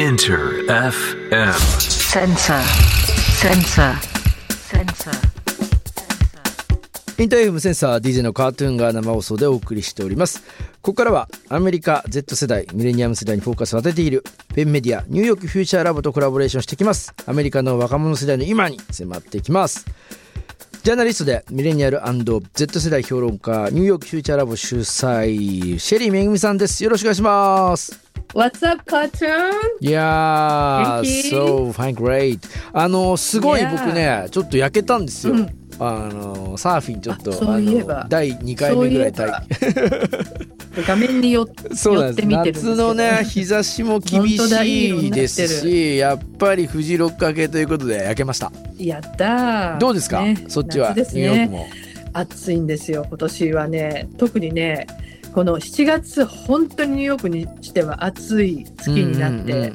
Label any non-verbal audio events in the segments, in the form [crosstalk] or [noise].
Inter FM. Sensor. Sensor. Sensor. インター FM センサー DJ のカートゥーンが生放送でお送りしておりますここからはアメリカ Z 世代ミレニアム世代にフォーカスを当てているペンメディアニューヨークフューチャーラボとコラボレーションしてきますアメリカの若者世代の今に迫っていきますジャーナリストでミレニアル &Z 世代評論家ニューヨークフューチャーラボ主催シェリーめぐみさんですよろしくお願いします What's up, cartoon? いやー、Thank you. so fine, great. あの、すごい Yeah. 僕ね、ちょっと焼けたんですよ。うんあの、サーフィンちょっと、あそういえ第2回目ぐらい体画面によって見てるんです夏のね日差しも厳しいですしやっぱりフジロック明けということで焼けました。やったー。どうですか、ね。そっちは、夏ですニューヨークねも。暑いんですよ今年はね。特にねこの7月本当にニューヨークにしては暑い月になって、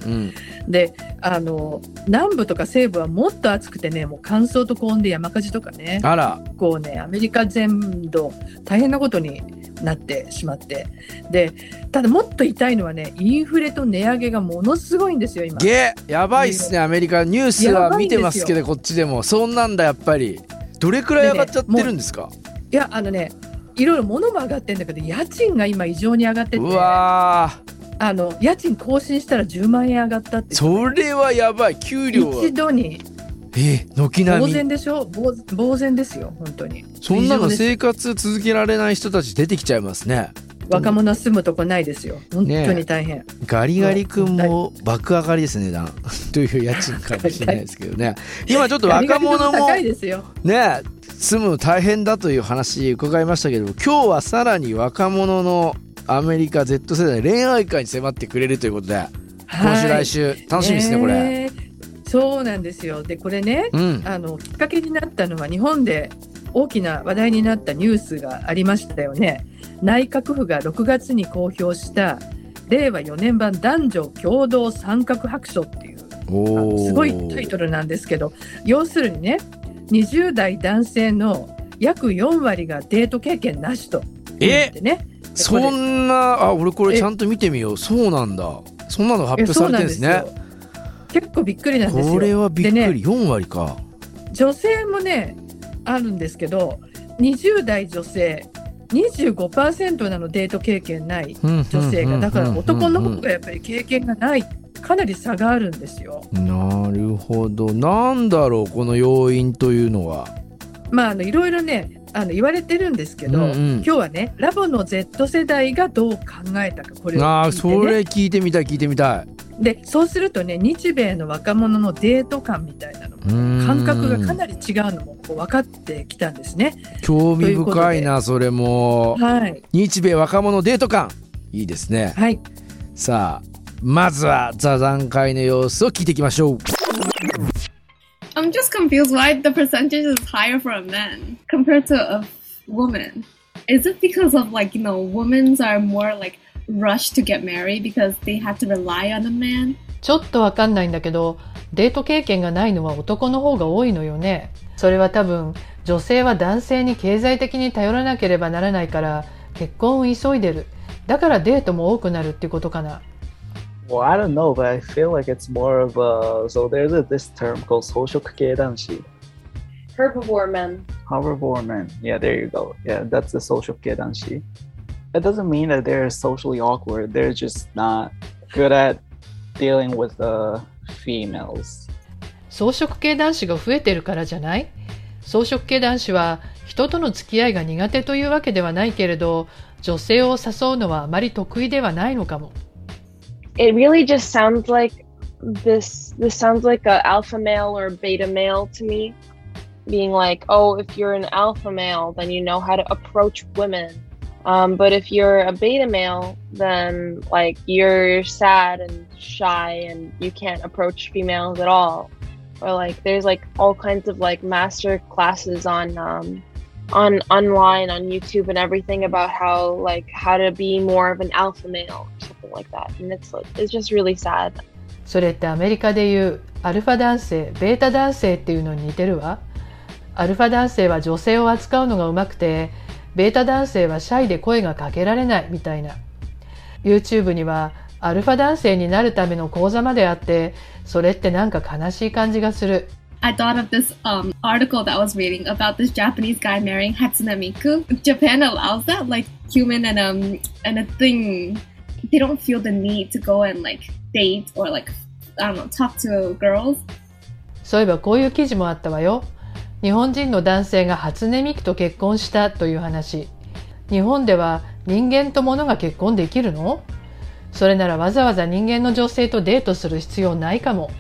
であの南部とか西部はもっと暑くてねもう乾燥と高温で山火事とかね。あら。こうねアメリカ全土大変なことになってしまって。でただもっと痛いのはねインフレと値上げがものすごいんですよ今。ゲやばいっすねアメリカ。ニュースは見てますけどこっちでも。そんなんだやっぱり。どれくらい上がっちゃってるんですか、いやあのねいろいろ物も上がってるんだけど家賃が今異常に上がってて。うわあの家賃更新したら10万円上がったって。ーそれはやばい。給料は。一度に。え軒並み。呆然でしょ？呆呆然ですよ本当に。そんなの生活続けられない人たち出てきちゃいますね。若者住むとこないですよ。本当に大変、ガリガリ君も爆上がりですね値段。[laughs] という家賃かもしれないですけどね。[laughs] 今ちょっと若者も高いですよ。ね住むの大変だという話伺いましたけど今日はさらに若者のアメリカ Z 世代恋愛観に迫ってくれるということで今週来週楽しみですねこれ、ねそうなんですよ。でこれねうん。あのきっかけになったのは日本で大きな話題になったニュースがありましたよね。内閣府が6月に公表した令和4年版男女共同参画白書っていうすごいタイトルなんですけど要するにね20代男性の約4割がデート経験なしと。え？でね。でそんなあ俺これちゃんと見てみよう。そうなんだ。そんなの発表されてるんですね。結構びっくりなんですよ。これはびっくでねり、4割か。女性もねあるんですけど20代女性25%なのデート経験ない女性が。だから男の方がやっぱり経験がないかなり差があるんですよ。なるほど。なんだろうこの要因というのは？まああのいろいろねあの言われてるんですけど、うんうん。今日はねラボの Z 世代がどう考えたかこれをああ聞いて、ね、それ聞いてみたい聞いてみたい。でそうするとね日米の若者のデート感みたいなのも感感覚がかなり違うのもこう分かってきたんですね。興味深いなそれも。はい、日米若者デート感。いいですね。はい。さあまずは座談会の様子を聞いていきましょう I'm just confused why the percentage is higher for a man compared to a woman. Is it because of like, you know, women are more like rushed to get married because they have to rely on a man? ちょっとわかんないんだけど、デート経験がないのは男の方が多いのよね。それは多分、女性は男性に経済的に頼らなければならないから、結婚を急いでる。だからデートも多くなるっていうことかな。Well, I don't know, but I feel like it's more of a. So there's a, this term called social kedanshi. Herbivore men. However, men. Yeah, there you go. Yeah, that's the social kedanshi. That doesn't mean that they're socially awkward. They're just not good at dealing with uh, females. 草食系男子が増えてるからじゃない草食系男子は人との付き合いが苦手というわけではないけれど、女性を誘うのはあまり得意ではないのかも。It really just sounds like this. This sounds like a alpha male or beta male to me. Being like, oh, if you're an alpha male, then you know how to approach women. Um, but if you're a beta male, then like you're sad and shy and you can't approach females at all. Or like there's like all kinds of like master classes on um, on online on YouTube and everything about how like how to be more of an alpha male something like that. And it's like it's just really sad. それってアメリカでいうアルファ男性、ベータ男性っていうのに似てるわ。アルファ男性は女性を扱うのがうまくて、ベータ男性はシャイで声がかけられないみたいな。YouTube にはアルファ男性になるための講座まであって、それってなんか悲しい感じがする。I thought of this um, article that I was reading about this Japanese guy marrying Hatsune Miku. Japan allows that, like human and um and a thing. They don't feel the need to go and like date or like I don't know talk to girls. そういえばこういう記事もあったわよ。日本人の男性が初音ミクと結婚したという話。日本では人間と物が結婚できるの？それならわざわざ人間の女性とデートする必要ないかも。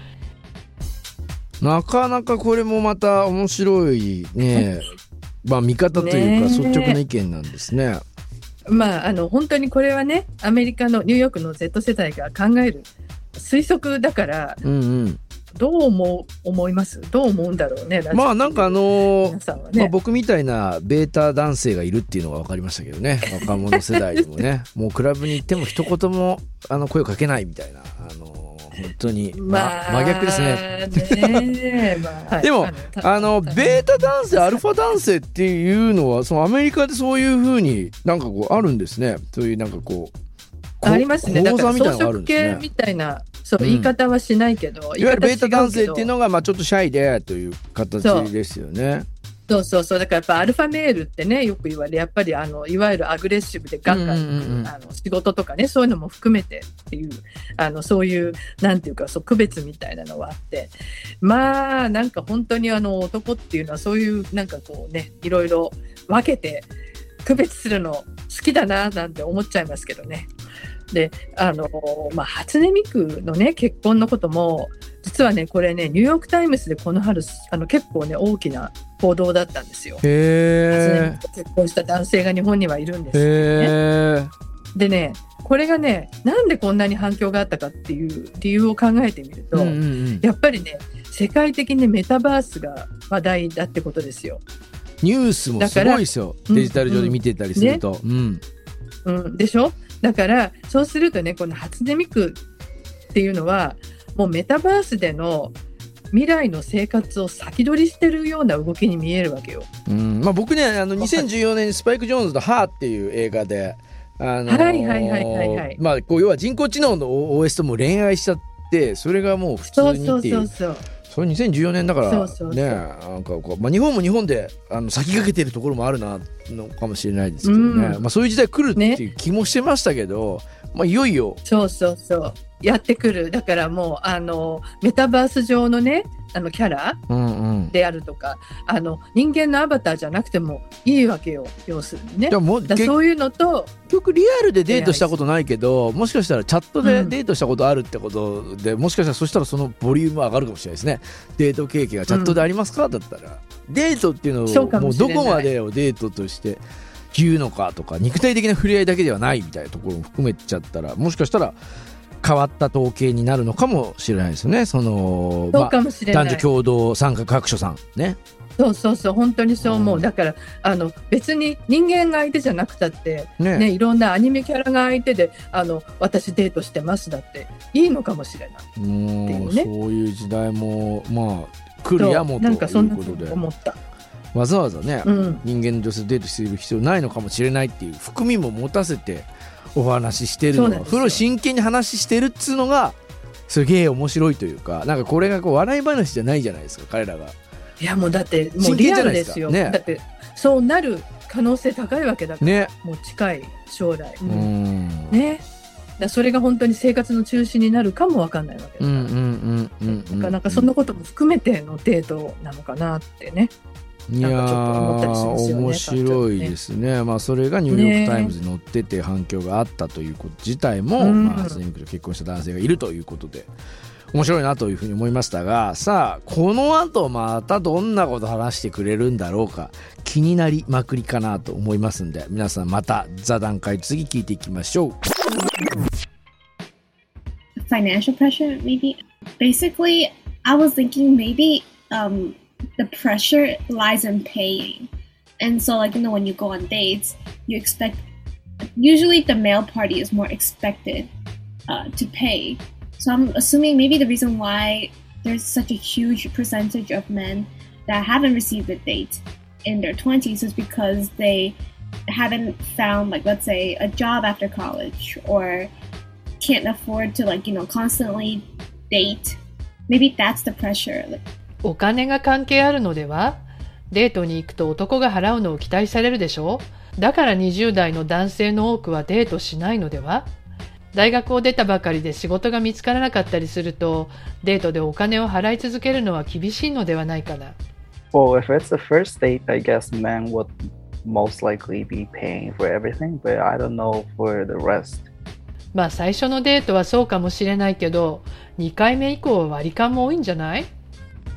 なかなかこれもまた面白いね [laughs] まあ見方というか率直な意見なんですね。まあ、あの本当にこれはねアメリカのニューヨークの Z 世代が考える推測だからうんうん。どう思う思います？どう思うんだろうねまあなんかあのー皆さんはまあ、ね、僕みたいなベータ男性がいるっていうのが分かりましたけどね。若者世代にもね。[laughs] もうクラブに行っても一言もあの声をかけないみたいな、あのー本当に、ままあ真逆ですね。[laughs] でもああのベータ男性アルファ男性っていうのはそのアメリカでそういうふうになんかこうあるんですね。そういうなんかこうこありますね。だ講から座みたいなのがある装飾んですね。系みたいな、そう、うん。言い方はしないけど、いわゆるベータ男性っていうののがまあちょっとシャイでという形ですよね。そうそうそう、だからやっぱアルファメールってね、よく言われ、やっぱりあのいわゆるアグレッシブでガンガン、うんうんうんあの仕事とかね、そういうのも含めてっていう、あのそういう、なんていうか、そう区別みたいなのはあって、まあ、なんか本当にあの男っていうのは、そういうなんかこうね、いろいろ分けて、区別するの好きだななんて思っちゃいますけどね。で、あの、まあ、初音ミクのね、結婚のことも、実はね、これね、ニューヨーク・タイムズでこの春、あの結構ね、大きな報道だったんですよ。結婚した男性が日本にはいるんですえ。よ、ね。でね、これがね、なんでこんなに反響があったかっていう理由を考えてみると、うんうんうんやっぱりね、世界的にメタバースが話題だってことですよ。ニュースもすごいですよ。うんデジタル上で見てたりすると。うん。うん、でしょ？だからそうするとねこの初音ミクっていうのはもうメタバースでの未来の生活を先取りしてるような動きに見えるわけよ。うん。まあ、僕ねあの2014年にスパイク・ジョーンズの「ハーっていう映画で、あのーはいはいはいはいはい。まあ、こう要は人工知能の OS とも恋愛しちゃってそれがもう普通にっていそううそう。それ2014年だからそうそうそう。ねなんかこう、まあ、日本も日本であの先駆けてるところもあるなのかもしれないですけどね、うん。まあ、そういう時代来るっていう気もしてましたけど、まあ、いよいよ。そうそうそう。やってくる。だからもう、あの、メタバース上のね、あのキャラうんうんであるとか、あの、人間のアバターじゃなくてもいいわけよ。要するにね。だそういうのと、局リアルでデートしたことないけどもしかしたらチャットでうんデートしたことあるってことで、もしかしたらそしたらそのボリューム上がるかもしれないですねデート経験がチャットでありますか、だったらデートっていうのをもうどこまでをデートとして言うのかとか肉体的な触れ合いだけではないみたいなところも含めちゃったらもしかしたら変わった統計になるのかもしれないですよねそのそうかもしれない。男女共同参画各所さんねそうそうそう、本当にそう思う。うんだから、あの、別に人間が相手じゃなくたって、ねね、いろんなアニメキャラが相手で、あの、私デートしてますだって、いいのかもしれない。いうねそういう時代もまあ来るやもということでに思った。わざわざね、うん。人間の女性とデートしている必要ないのかもしれないっていう含みも持たせてお話ししてるのがそれを真剣に話してるっつうのがすげえ面白いというかなんかこれがこう笑い話じゃないじゃないですか彼らが。いや、もうだって、もうリアルですよ。ねだって、そうなる可能性高いわけだから、ね。もう近い将来。ううんん。ね。だそれが本当に生活の中心になるかもわかんないわけだから。うんうんうんうんうん。なかなかそんなことも含めてのデートなのかなってね。いや面白いですね。まあそれがニューヨーク・タイムズに載ってて反響があったということ自体も、うんまあ、初音ミクと結婚した男性がいるということで面白いなというふうに思いましたがさあこの後またどんなこと話してくれるんだろうか気になりまくりかなと思いますんで皆さんまた座談会次聞いていきましょう。Financial pressure maybe. Basically i was thinking maybe um the pressure lies in paying and so like you know when you go on dates you expect usually the male party is more expected uh, to pay so i'm assuming maybe the reason why there's such a huge percentage of men that haven't received a date in their 20s is because they haven't found like let's say a job after college or can't afford to like, you know, constantly date. Maybe that's the pressure. Like, お金が関係あるのでは？デートに行くと男が払うのを期待されるでしょだから20代の男性の多くはデートしないのでは？大学を出たばかりで仕事が見つからなかったりするとデートでお金を払い続けるのは厳しいのではないかな。Well, if it's the first date, I guess men would most likely be paying for everything, but I don't know for the rest. まあ最初のデートはそうかもしれないけど2回目以降は割り勘も多いんじゃない？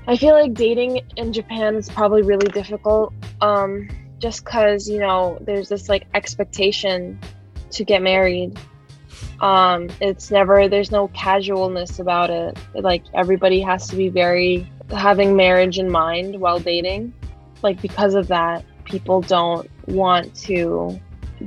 I feel like dating in Japan is probably really difficult. Um, just because you know there's this like expectation to get married. Um, it's never there's no casualness about it. Like everybody has to be very having marriage in mind while dating. Like because of that, people don't want to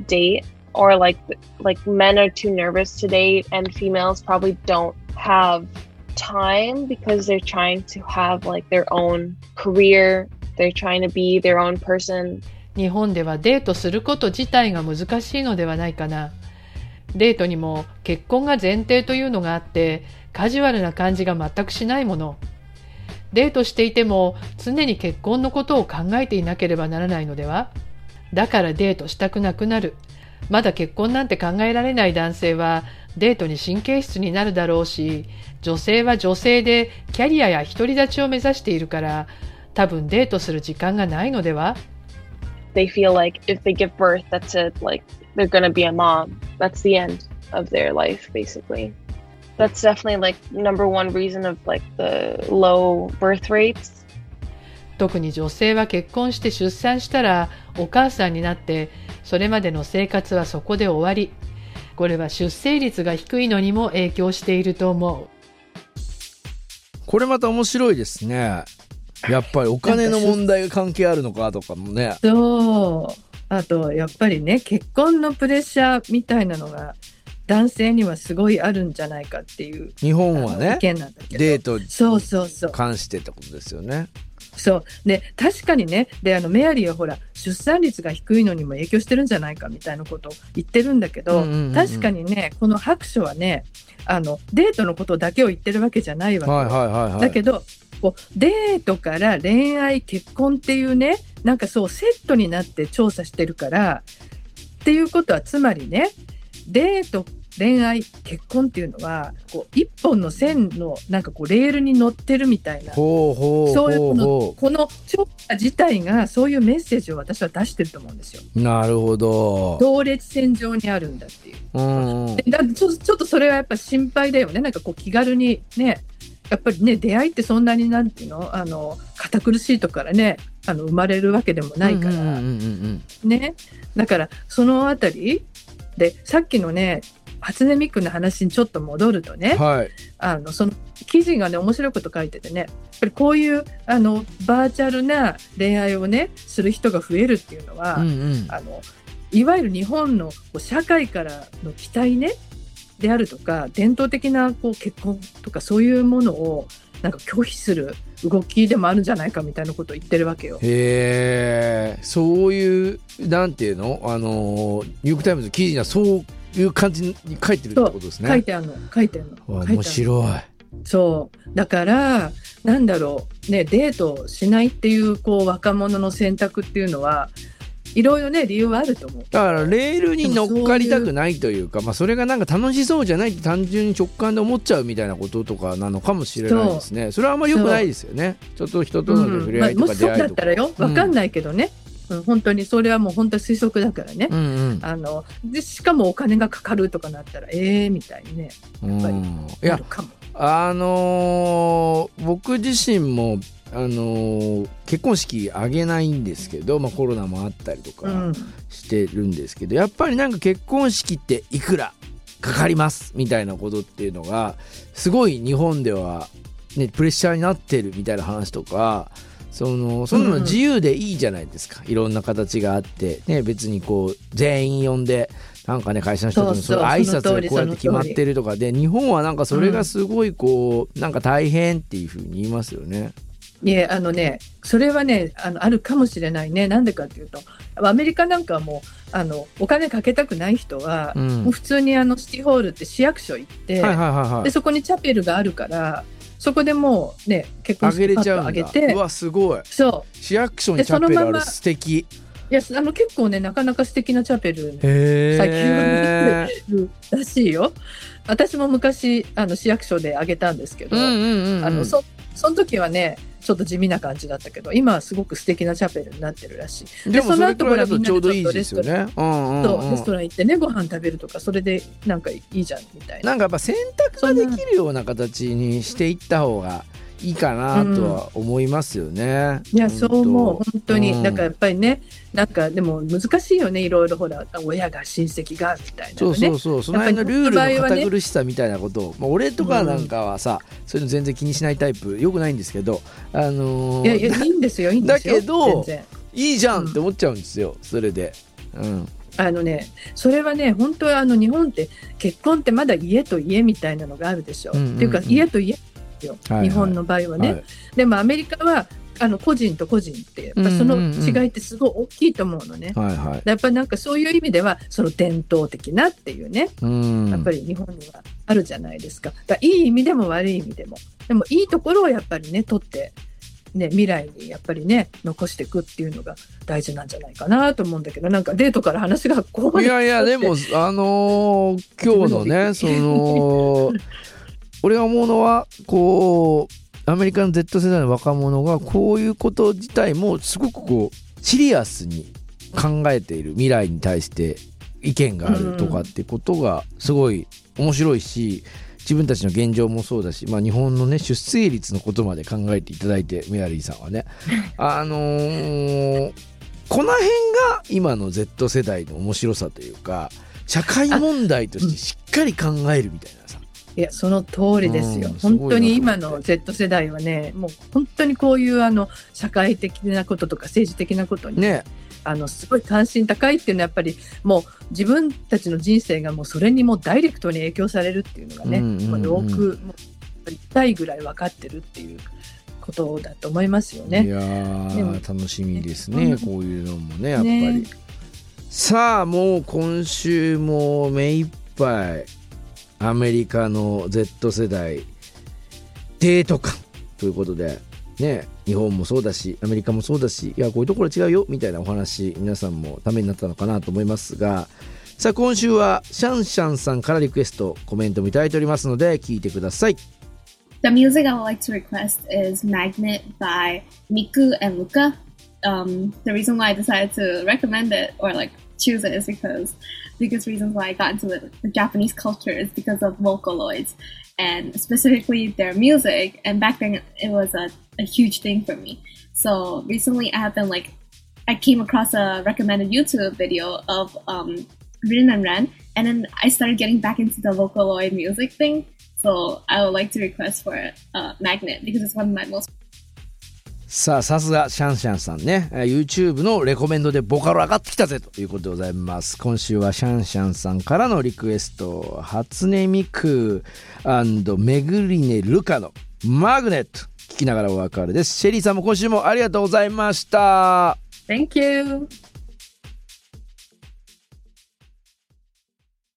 date or like like men are too nervous to date and females probably don't have time because they're trying to have like their own career they're trying to be their own person 日本ではデートすること自体が難しいのではないかな。デートにも結婚が前提というのがあってカジュアルな感じが全くしないもの。デートしていても常に結婚のことを考えていなければならないのでは？だからデートしたくなくなる。まだ結婚なんて考えられない男性はデートに神経質になるだろうし、女性は女性でキャリアや独り立ちを目指しているから、多分デートする時間がないのでは they feel like if they give birth that's it like they're gonna be a mom that's the end of their life basically that's definitely like number one reason of like the low birth rates 特に女性は結婚して出産したらお母さんになってそれまでの生活はそこで終わりこれは出生率が低いのにも影響していると思う。これまた面白いですね。やっぱりお金の問題が関係あるのかとかもね。そう。あと、やっぱりね、結婚のプレッシャーみたいなのが、男性にはすごいあるんじゃないかっていう、日本はね。デートそうそうそう。関してってことですよねそう。で、確かにね、で、あの、メアリーはほら、出産率が低いのにも影響してるんじゃないかみたいなことを言ってるんだけど、うんうんうんうん確かにね、この白書はね、あの、デートのことだけを言ってるわけじゃないわけよ。はいはいはいはいだけど、こうデートから恋愛、結婚っていうね、なんかそうセットになって調査してるから、っていうことはつまりね、デート、恋愛、結婚っていうのは、こう一本の線のなんかこうレールに乗ってるみたいな、そういうこのこの調査自体がそういうメッセージを私は出してると思うんですよ。うなるほど同列線上にあるんだっていう。うんだちょちょっとそれはやっぱ心配だよね。なんかこう気軽にね、やっぱりね、出会いってそんなになんていうの？あの、堅苦しいとこからね、あの、生まれるわけでもないから、ね。だから、そのあたりで、さっきのね、初音ミクの話にちょっと戻るとね、はい。あの、その記事がね、面白いこと書いててね、やっぱりこういう、あの、バーチャルな恋愛をね、する人が増えるっていうのは、うんうん。あのいわゆる日本の社会からの期待ねであるとか伝統的なこう結婚とかそういうものをなんか拒否する動きでもあるんじゃないかみたいなことを言ってるわけよ。へえそういうなんていうの？あのニューヨーク・タイムズの記事にはそういう感じに書いてるってことですね。書いてあるの。書いてあるの。わ面白い。そう。だからなんだろう。ねデートしないっていうこう若者の選択っていうのはいろいろね理由はあると思う。だからレールに乗っかりたくないというかまあ、それがなんか楽しそうじゃないって単純に直感で思っちゃうみたいなこととかなのかもしれないですね。それはあんまり良くないですよね。ちょっと人との触れ合いとか出会いとか、だったらよわかんないけどね、うん本当にそれはもう本当に推測だからね、うんうん。あのでしかもお金がかかるとかなったらええみたいにねうん。ぱりるかも。あのー僕自身もあのー結婚式挙げないんですけど、まあ、コロナもあったりとかうん。してるんですけど、やっぱりなんか結婚式っていくらかかります？みたいなことっていうのがすごい日本では、ね、プレッシャーになってるみたいな話とかそのそんなの自由でいいじゃないですか、いろんな形があって、ね、別にこう全員呼んでなんかね会社の人とのその挨拶がこうやって決まってるとか。で日本はなんかそれがすごいこう、なんか大変っていうふうに言いますよね。いえ、あのね、それはね、あの、あるかもしれないね。なんでかっていうと、アメリカなんかはもう、あの、お金かけたくない人は、うん。もう普通にあの、シティホールって市役所行って、はいはいはいはい。で、そこにチャペルがあるから、そこでもうね、結婚あげれちゃうう、わすごい。そう。市役所にチャペルある。でそのまま素敵。いや、あの、結構ね、なかなか素敵なチャペルへ最近えるらしいよ。私も昔、あの、市役所であげたんですけど、うんうんうんうん。あの、そ、その時はね、ちょっと地味な感じだったけど、今はすごく素敵なチャペルになってるらしい。でもその後ほらみんなとちょうどいいでですよちょっとレねうんうんレストラン行ってね、ご飯食べるとか、それでなんかいいじゃん、みたいな。なんかやっぱ選択ができるような形にしていった方がいいかなとは思いますよね。いや、そう思う、本当に。うんだからやっぱりね、なんかでも難しいよね、いろいろほら、親が、親戚が、みたいなそう。そうそう、その辺のルールの堅苦しさみたいなことを、まあ、俺とかなんかはさ、そういうの全然気にしないタイプよくないんですけど、あのーいやいや、いいんですよ、いいんですよ。だけど。いいじゃんって思っちゃうんですよ、それで。うん、あのね、それはね、本当はあの日本って結婚ってまだ家と家みたいなのがあるでしょ。うんうんうんっていうか家と家ですよ、はいはい日本の場合はね。はいでもアメリカはあの個人と個人ってやっぱそのうんうんうん違いってすごい大きいと思うのね。はいはい。やっぱりなんかそういう意味ではその伝統的なっていうね、うん、やっぱり日本にはあるじゃないですか。だいい意味でも悪い意味でも。でもいいところをやっぱりね、取って、ね、未来にやっぱりね、残していくっていうのが大事なんじゃないかなと思うんだけど、なんかデートから話がここまで。いやいやでもあのー今日のねその [laughs] 俺が思うのはこうアメリカの Z 世代の若者がこういうこと自体もすごくこうシリアスに考えている未来に対して意見があるとかってことがすごい面白いし自分たちの現状もそうだし、まあ、日本のね出生率のことまで考えていただいてメアリーさんはねあのーこの辺が今の Z 世代の面白さというか社会問題としてしっかり考えるみたいなさいや、その通りですよ。うん本当に今の Z 世代はね、もう本当にこういうあの社会的なこととか政治的なことに、ね。あのすごい関心高いっていうのはやっぱりもう自分たちの人生がもうそれにもうダイレクトに影響されるっていうのがね、うんうんうん。よく痛いぐらい分かってるっていうことだと思いますよいね。やでもー楽しみですね、うん。こういうのもねやっぱり、ね。さあもう今週も目いっぱいアメリカの Z 世代デート感ということでね日本もそうだしアメリカもそうだしいやこういうところ違うよみたいなお話皆さんもためになったのかなと思いますがさあ今週はシャンシャンさんからリクエストコメントもいただいておりますので聞いてください The music I would like to request is Magnet by Miku and Luca. Um, the reason why I decided to recommend it or like choose it is because biggest reasons why I got into the, the Japanese culture is because of Vocaloids and specifically their music. And back then it was a, a huge thing for me. So recently I have been like, I came across a recommended YouTube video of um, Rin and Ren, and then I started getting back into the Vocaloid music thing. So I would like to request for uh, Magnet because it's one of my most さあさすがシャンシャンさんね。YouTube のレコメンドでボカロ上がってきたぜということでございます。今週はシャンシャンさんからのリクエスト初音ミクメグリネルカのマグネット。聞きながらお別れです。シェリーさんも今週もありがとうございました。Thank you!